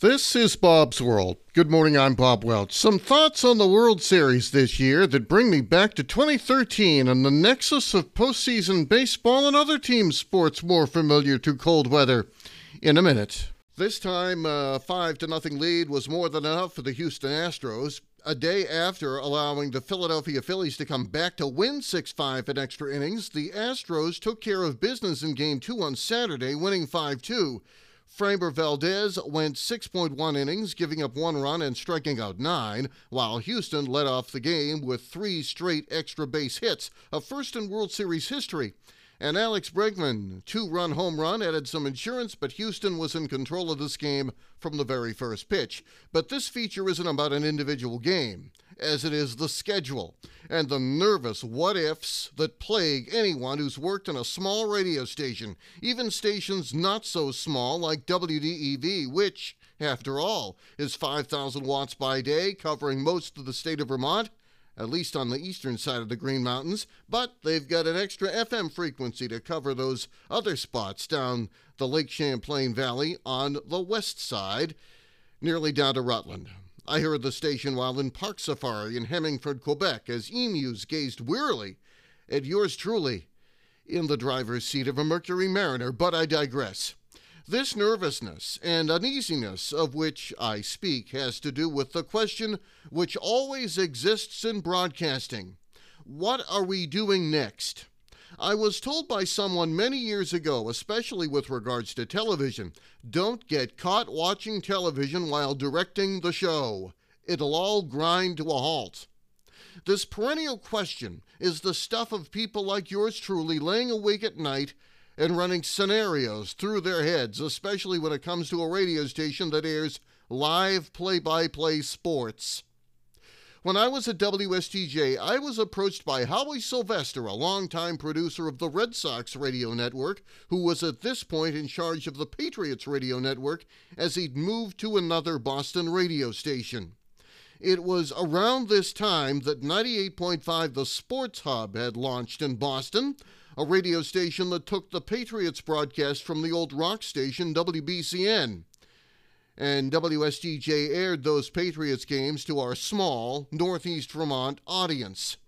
This is Bob's World. Good morning, I'm Bob Welch. Some thoughts on the World Series this year that bring me back to 2013 and the nexus of postseason baseball and other team sports more familiar to cold weather in a minute. This time, a uh, 5 to nothing lead was more than enough for the Houston Astros. A day after allowing the Philadelphia Phillies to come back to win 6 5 in extra innings, the Astros took care of business in Game 2 on Saturday, winning 5 2. Framber Valdez went 6.1 innings, giving up one run and striking out nine, while Houston led off the game with three straight extra base hits, a first in World Series history. And Alex Bregman, two run home run, added some insurance, but Houston was in control of this game from the very first pitch. But this feature isn't about an individual game as it is the schedule and the nervous what ifs that plague anyone who's worked in a small radio station, even stations not so small like WDEV, which, after all, is 5,000 watts by day, covering most of the state of Vermont, at least on the eastern side of the Green Mountains, but they've got an extra FM frequency to cover those other spots down the Lake Champlain Valley on the west side, nearly down to Rutland. I heard the station while in Park Safari in Hemmingford, Quebec, as emus gazed wearily at yours truly in the driver's seat of a Mercury Mariner, but I digress. This nervousness and uneasiness of which I speak has to do with the question which always exists in broadcasting What are we doing next? I was told by someone many years ago, especially with regards to television, don't get caught watching television while directing the show. It'll all grind to a halt. This perennial question is the stuff of people like yours truly laying awake at night and running scenarios through their heads, especially when it comes to a radio station that airs live play by play sports. When I was at WSTJ, I was approached by Howie Sylvester, a longtime producer of the Red Sox radio network, who was at this point in charge of the Patriots radio network as he'd moved to another Boston radio station. It was around this time that 98.5 The Sports Hub had launched in Boston, a radio station that took the Patriots broadcast from the old rock station WBCN and WSTJ aired those Patriots games to our small Northeast Vermont audience.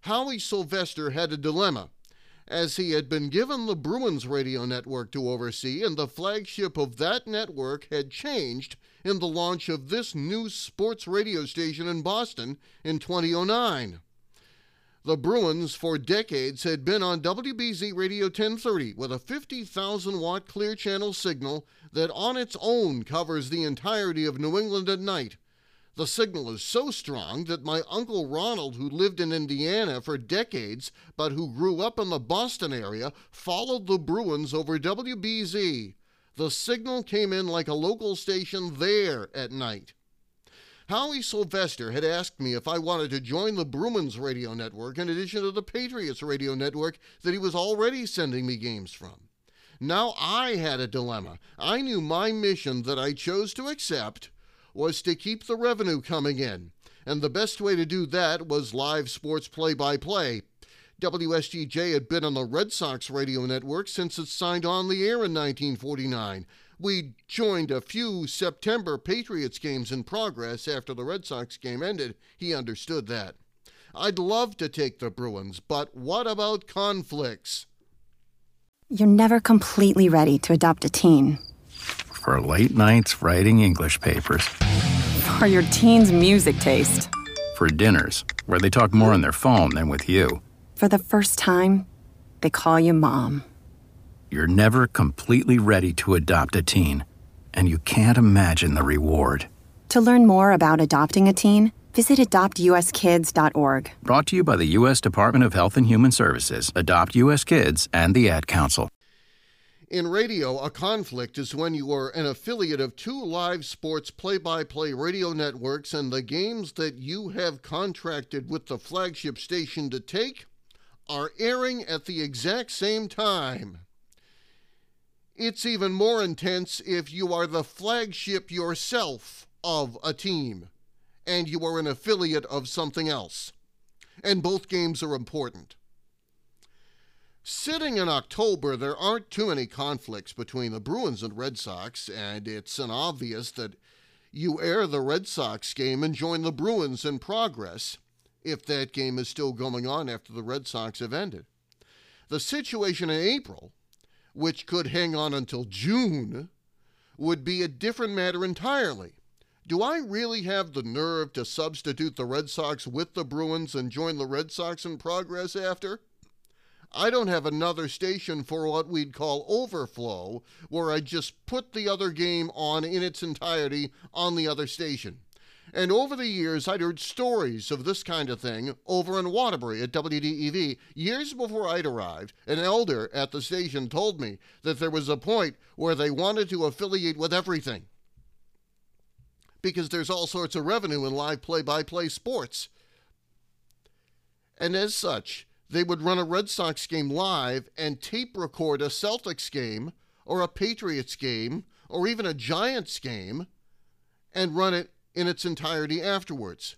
Howie Sylvester had a dilemma, as he had been given the Bruins radio network to oversee, and the flagship of that network had changed in the launch of this new sports radio station in Boston in 2009. The Bruins, for decades, had been on WBZ Radio 1030 with a 50,000 watt clear channel signal that on its own covers the entirety of New England at night. The signal is so strong that my Uncle Ronald, who lived in Indiana for decades but who grew up in the Boston area, followed the Bruins over WBZ. The signal came in like a local station there at night. Howie Sylvester had asked me if I wanted to join the Bruins radio network in addition to the Patriots radio network that he was already sending me games from. Now I had a dilemma. I knew my mission that I chose to accept was to keep the revenue coming in, and the best way to do that was live sports play by play. WSTJ had been on the Red Sox radio network since it signed on the air in 1949. We joined a few September Patriots games in progress after the Red Sox game ended. He understood that. I'd love to take the Bruins, but what about conflicts? You're never completely ready to adopt a teen. For late nights writing English papers. For your teen's music taste. For dinners, where they talk more on their phone than with you. For the first time, they call you mom you're never completely ready to adopt a teen, and you can't imagine the reward. To learn more about adopting a teen, visit adoptuskids.org. Brought to you by the U.S. Department of Health and Human Services, Adopt U.S. Kids, and the Ad Council. In radio, a conflict is when you are an affiliate of two live sports play by play radio networks and the games that you have contracted with the flagship station to take are airing at the exact same time. It's even more intense if you are the flagship yourself of a team and you are an affiliate of something else. And both games are important. Sitting in October, there aren't too many conflicts between the Bruins and Red Sox, and it's an obvious that you air the Red Sox game and join the Bruins in progress if that game is still going on after the Red Sox have ended. The situation in April, which could hang on until June, would be a different matter entirely. Do I really have the nerve to substitute the Red Sox with the Bruins and join the Red Sox in progress after? I don't have another station for what we'd call overflow, where I just put the other game on in its entirety on the other station. And over the years, I'd heard stories of this kind of thing over in Waterbury at WDEV. Years before I'd arrived, an elder at the station told me that there was a point where they wanted to affiliate with everything because there's all sorts of revenue in live play by play sports. And as such, they would run a Red Sox game live and tape record a Celtics game or a Patriots game or even a Giants game and run it in its entirety afterwards.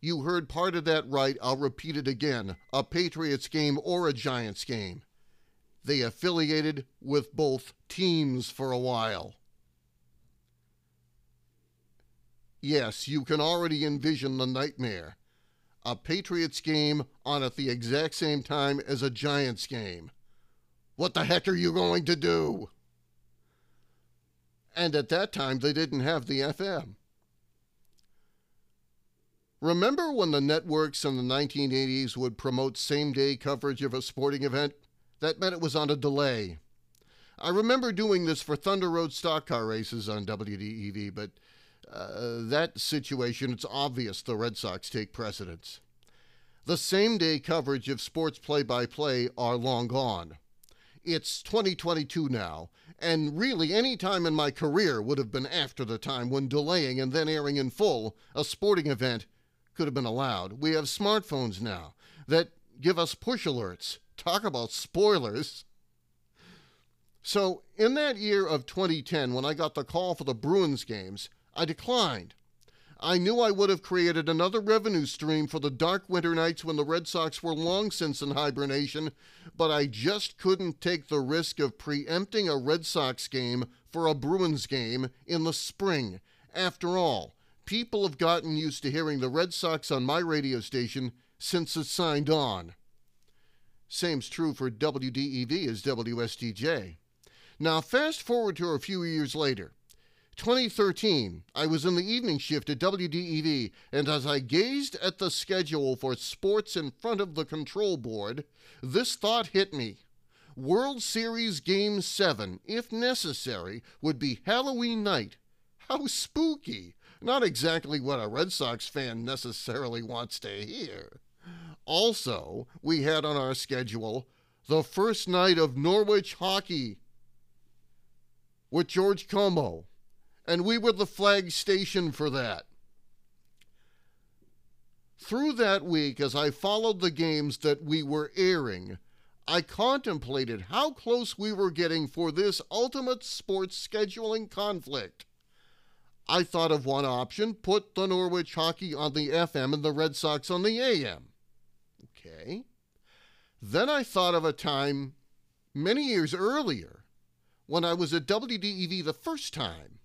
You heard part of that right. I'll repeat it again. A Patriots game or a Giants game. They affiliated with both teams for a while. Yes, you can already envision the nightmare a Patriots game on at the exact same time as a Giants game. What the heck are you going to do? And at that time, they didn't have the FM. Remember when the networks in the 1980s would promote same day coverage of a sporting event? That meant it was on a delay. I remember doing this for Thunder Road stock car races on WDEV, but uh, that situation, it's obvious the Red Sox take precedence. The same day coverage of sports play by play are long gone. It's 2022 now, and really any time in my career would have been after the time when delaying and then airing in full a sporting event could have been allowed. We have smartphones now that give us push alerts. Talk about spoilers. So, in that year of 2010, when I got the call for the Bruins games, I declined. I knew I would have created another revenue stream for the dark winter nights when the Red Sox were long since in hibernation, but I just couldn't take the risk of preempting a Red Sox game for a Bruins game in the spring. After all, people have gotten used to hearing the Red Sox on my radio station since it signed on. Same's true for WDEV as WSTJ. Now, fast forward to a few years later. 2013, I was in the evening shift at WDEV, and as I gazed at the schedule for sports in front of the control board, this thought hit me. World Series Game 7, if necessary, would be Halloween night. How spooky! Not exactly what a Red Sox fan necessarily wants to hear. Also, we had on our schedule the first night of Norwich hockey with George Como and we were the flag station for that. Through that week, as I followed the games that we were airing, I contemplated how close we were getting for this ultimate sports scheduling conflict. I thought of one option put the Norwich hockey on the FM and the Red Sox on the AM. Okay. Then I thought of a time many years earlier when I was at WDEV the first time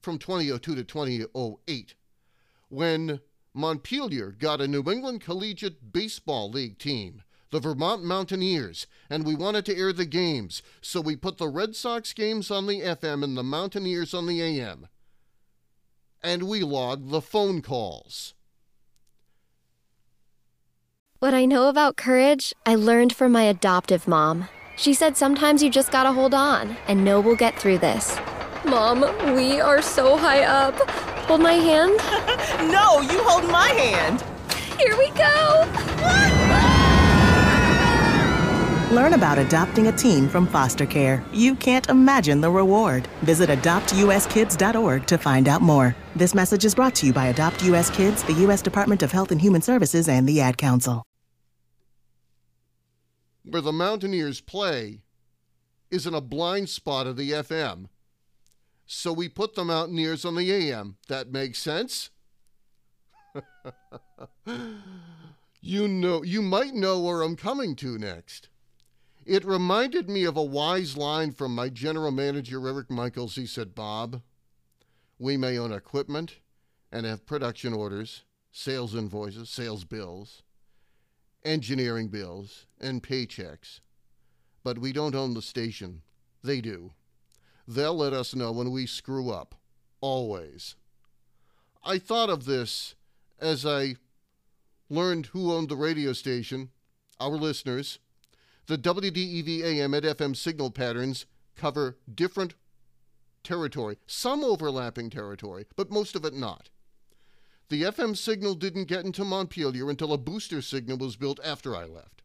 from 2002 to 2008 when Montpelier got a New England Collegiate Baseball League team, the Vermont Mountaineers, and we wanted to air the games, so we put the Red Sox games on the FM and the Mountaineers on the AM. And we logged the phone calls. What I know about courage, I learned from my adoptive mom. She said sometimes you just gotta hold on and know we'll get through this. Mom, we are so high up. Hold my hand. no, you hold my hand. Here we go. Learn about adopting a teen from foster care. You can't imagine the reward. Visit adoptuskids.org to find out more. This message is brought to you by Adopt US Kids, the U.S. Department of Health and Human Services, and the Ad Council. Where the Mountaineers play is in a blind spot of the FM so we put the Mountaineers on the AM. That makes sense? You know, you might know where I'm coming to next. It reminded me of a wise line from my general manager, Eric Michaels. He said, Bob, we may own equipment and have production orders, sales invoices, sales bills, engineering bills, and paychecks, but we don't own the station. They do. They'll let us know when we screw up, always. I thought of this as I learned who owned the radio station, our listeners. The WDEV AM and FM signal patterns cover different territory, some overlapping territory, but most of it not. The FM signal didn't get into Montpelier until a booster signal was built after I left.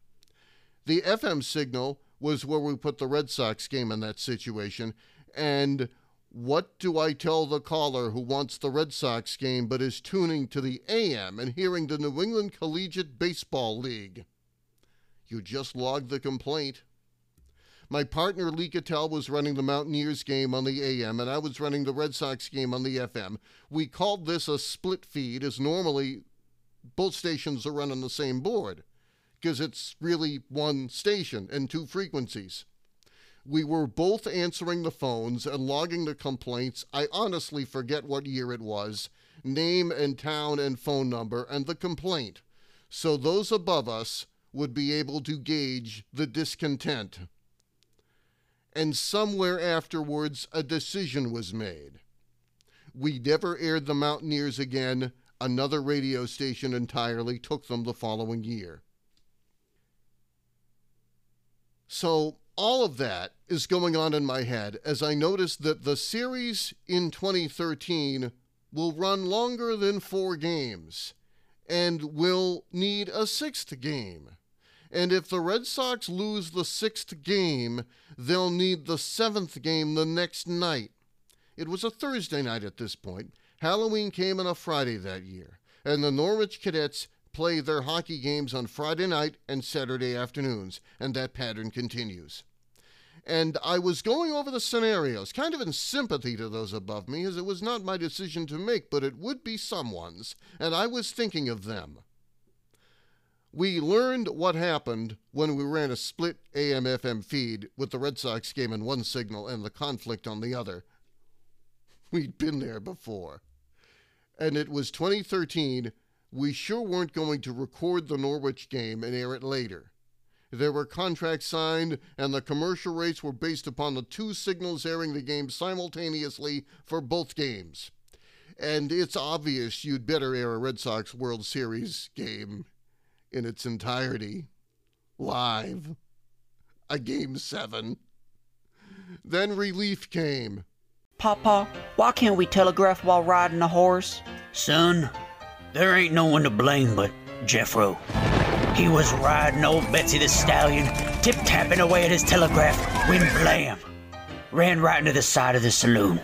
The FM signal was where we put the Red Sox game in that situation, and what do I tell the caller who wants the Red Sox game but is tuning to the AM and hearing the New England Collegiate Baseball League? You just logged the complaint. My partner Lee Cattell was running the Mountaineers game on the AM, and I was running the Red Sox game on the FM. We called this a split feed, as normally both stations are run on the same board, because it's really one station and two frequencies. We were both answering the phones and logging the complaints. I honestly forget what year it was, name and town and phone number, and the complaint. So those above us would be able to gauge the discontent and somewhere afterwards a decision was made. We never aired the Mountaineers again. Another radio station entirely took them the following year. So, all of that is going on in my head as I notice that the series in 2013 will run longer than four games and will need a sixth game. And if the Red Sox lose the sixth game, they'll need the seventh game the next night. It was a Thursday night at this point. Halloween came on a Friday that year, and the Norwich Cadets play their hockey games on Friday night and Saturday afternoons, and that pattern continues. And I was going over the scenarios, kind of in sympathy to those above me, as it was not my decision to make, but it would be someone's, and I was thinking of them. We learned what happened when we ran a split AM FM feed with the Red Sox game in one signal and the conflict on the other. We'd been there before. And it was 2013. We sure weren't going to record the Norwich game and air it later. There were contracts signed, and the commercial rates were based upon the two signals airing the game simultaneously for both games. And it's obvious you'd better air a Red Sox World Series game in its entirety live, a game seven. Then relief came. Papa, why can't we telegraph while riding a horse? Son, there ain't no one to blame but Jeffro. He was riding old Betsy the Stallion, tip tapping away at his telegraph, when blam! Ran right into the side of the saloon.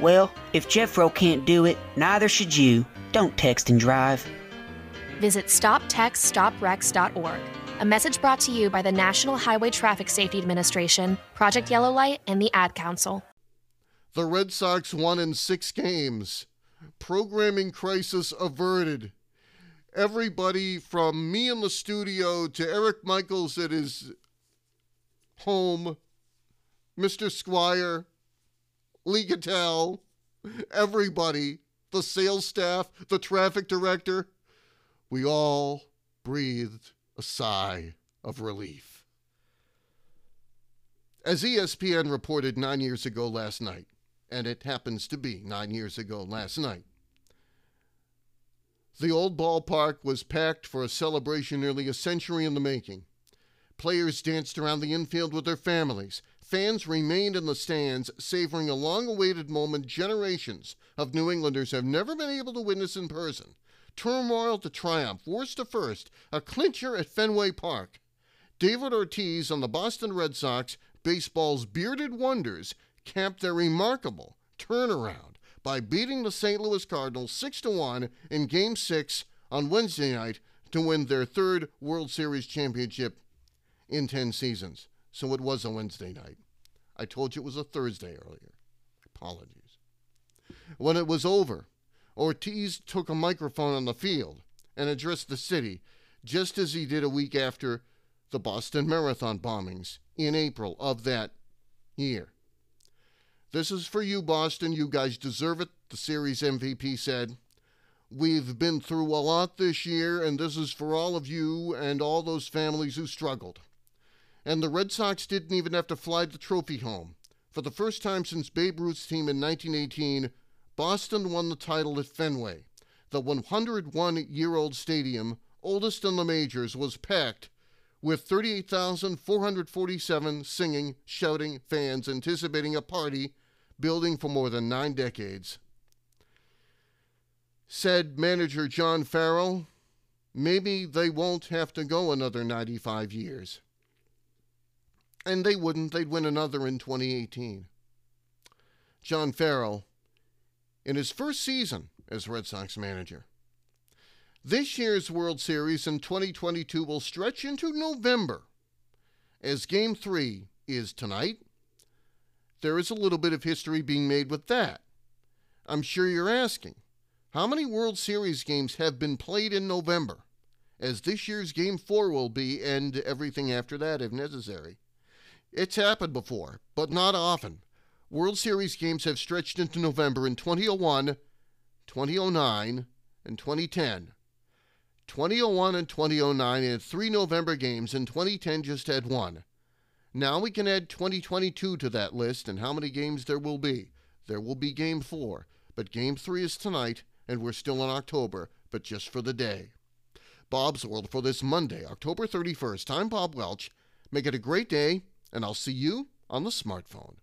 Well, if Jeffro can't do it, neither should you. Don't text and drive. Visit StopTextStopWrecks.org. A message brought to you by the National Highway Traffic Safety Administration, Project Yellow Light, and the Ad Council. The Red Sox won in six games. Programming crisis averted. Everybody from me in the studio to Eric Michaels at his home, Mr. Squier, Lee Cattell, everybody, the sales staff, the traffic director, we all breathed a sigh of relief. As ESPN reported nine years ago last night, and it happens to be nine years ago last night, the old ballpark was packed for a celebration nearly a century in the making. Players danced around the infield with their families. Fans remained in the stands, savoring a long awaited moment generations of New Englanders have never been able to witness in person turmoil to triumph, worst to first, a clincher at Fenway Park. David Ortiz on the Boston Red Sox, baseball's bearded wonders, capped their remarkable turnaround by beating the St. Louis Cardinals 6 to 1 in game 6 on Wednesday night to win their third World Series championship in 10 seasons. So it was a Wednesday night. I told you it was a Thursday earlier. Apologies. When it was over, Ortiz took a microphone on the field and addressed the city, just as he did a week after the Boston Marathon bombings in April of that year. This is for you, Boston. You guys deserve it, the series MVP said. We've been through a lot this year, and this is for all of you and all those families who struggled. And the Red Sox didn't even have to fly the trophy home. For the first time since Babe Ruth's team in 1918, Boston won the title at Fenway. The 101 year old stadium, oldest in the majors, was packed with 38,447 singing, shouting fans anticipating a party building for more than nine decades. Said manager John Farrell, maybe they won't have to go another 95 years. And they wouldn't, they'd win another in 2018. John Farrell, in his first season as Red Sox manager. This year's World Series in 2022 will stretch into November, as Game 3 is tonight. There is a little bit of history being made with that. I'm sure you're asking, how many World Series games have been played in November? As this year's Game 4 will be, and everything after that if necessary. It's happened before, but not often. World Series games have stretched into November in 2001, 2009, and 2010. 2001 and 2009 had three November games, and 2010 just had one. Now we can add 2022 to that list and how many games there will be. There will be Game 4, but Game 3 is tonight, and we're still in October, but just for the day. Bob's World for this Monday, October 31st. I'm Bob Welch. Make it a great day, and I'll see you on the smartphone.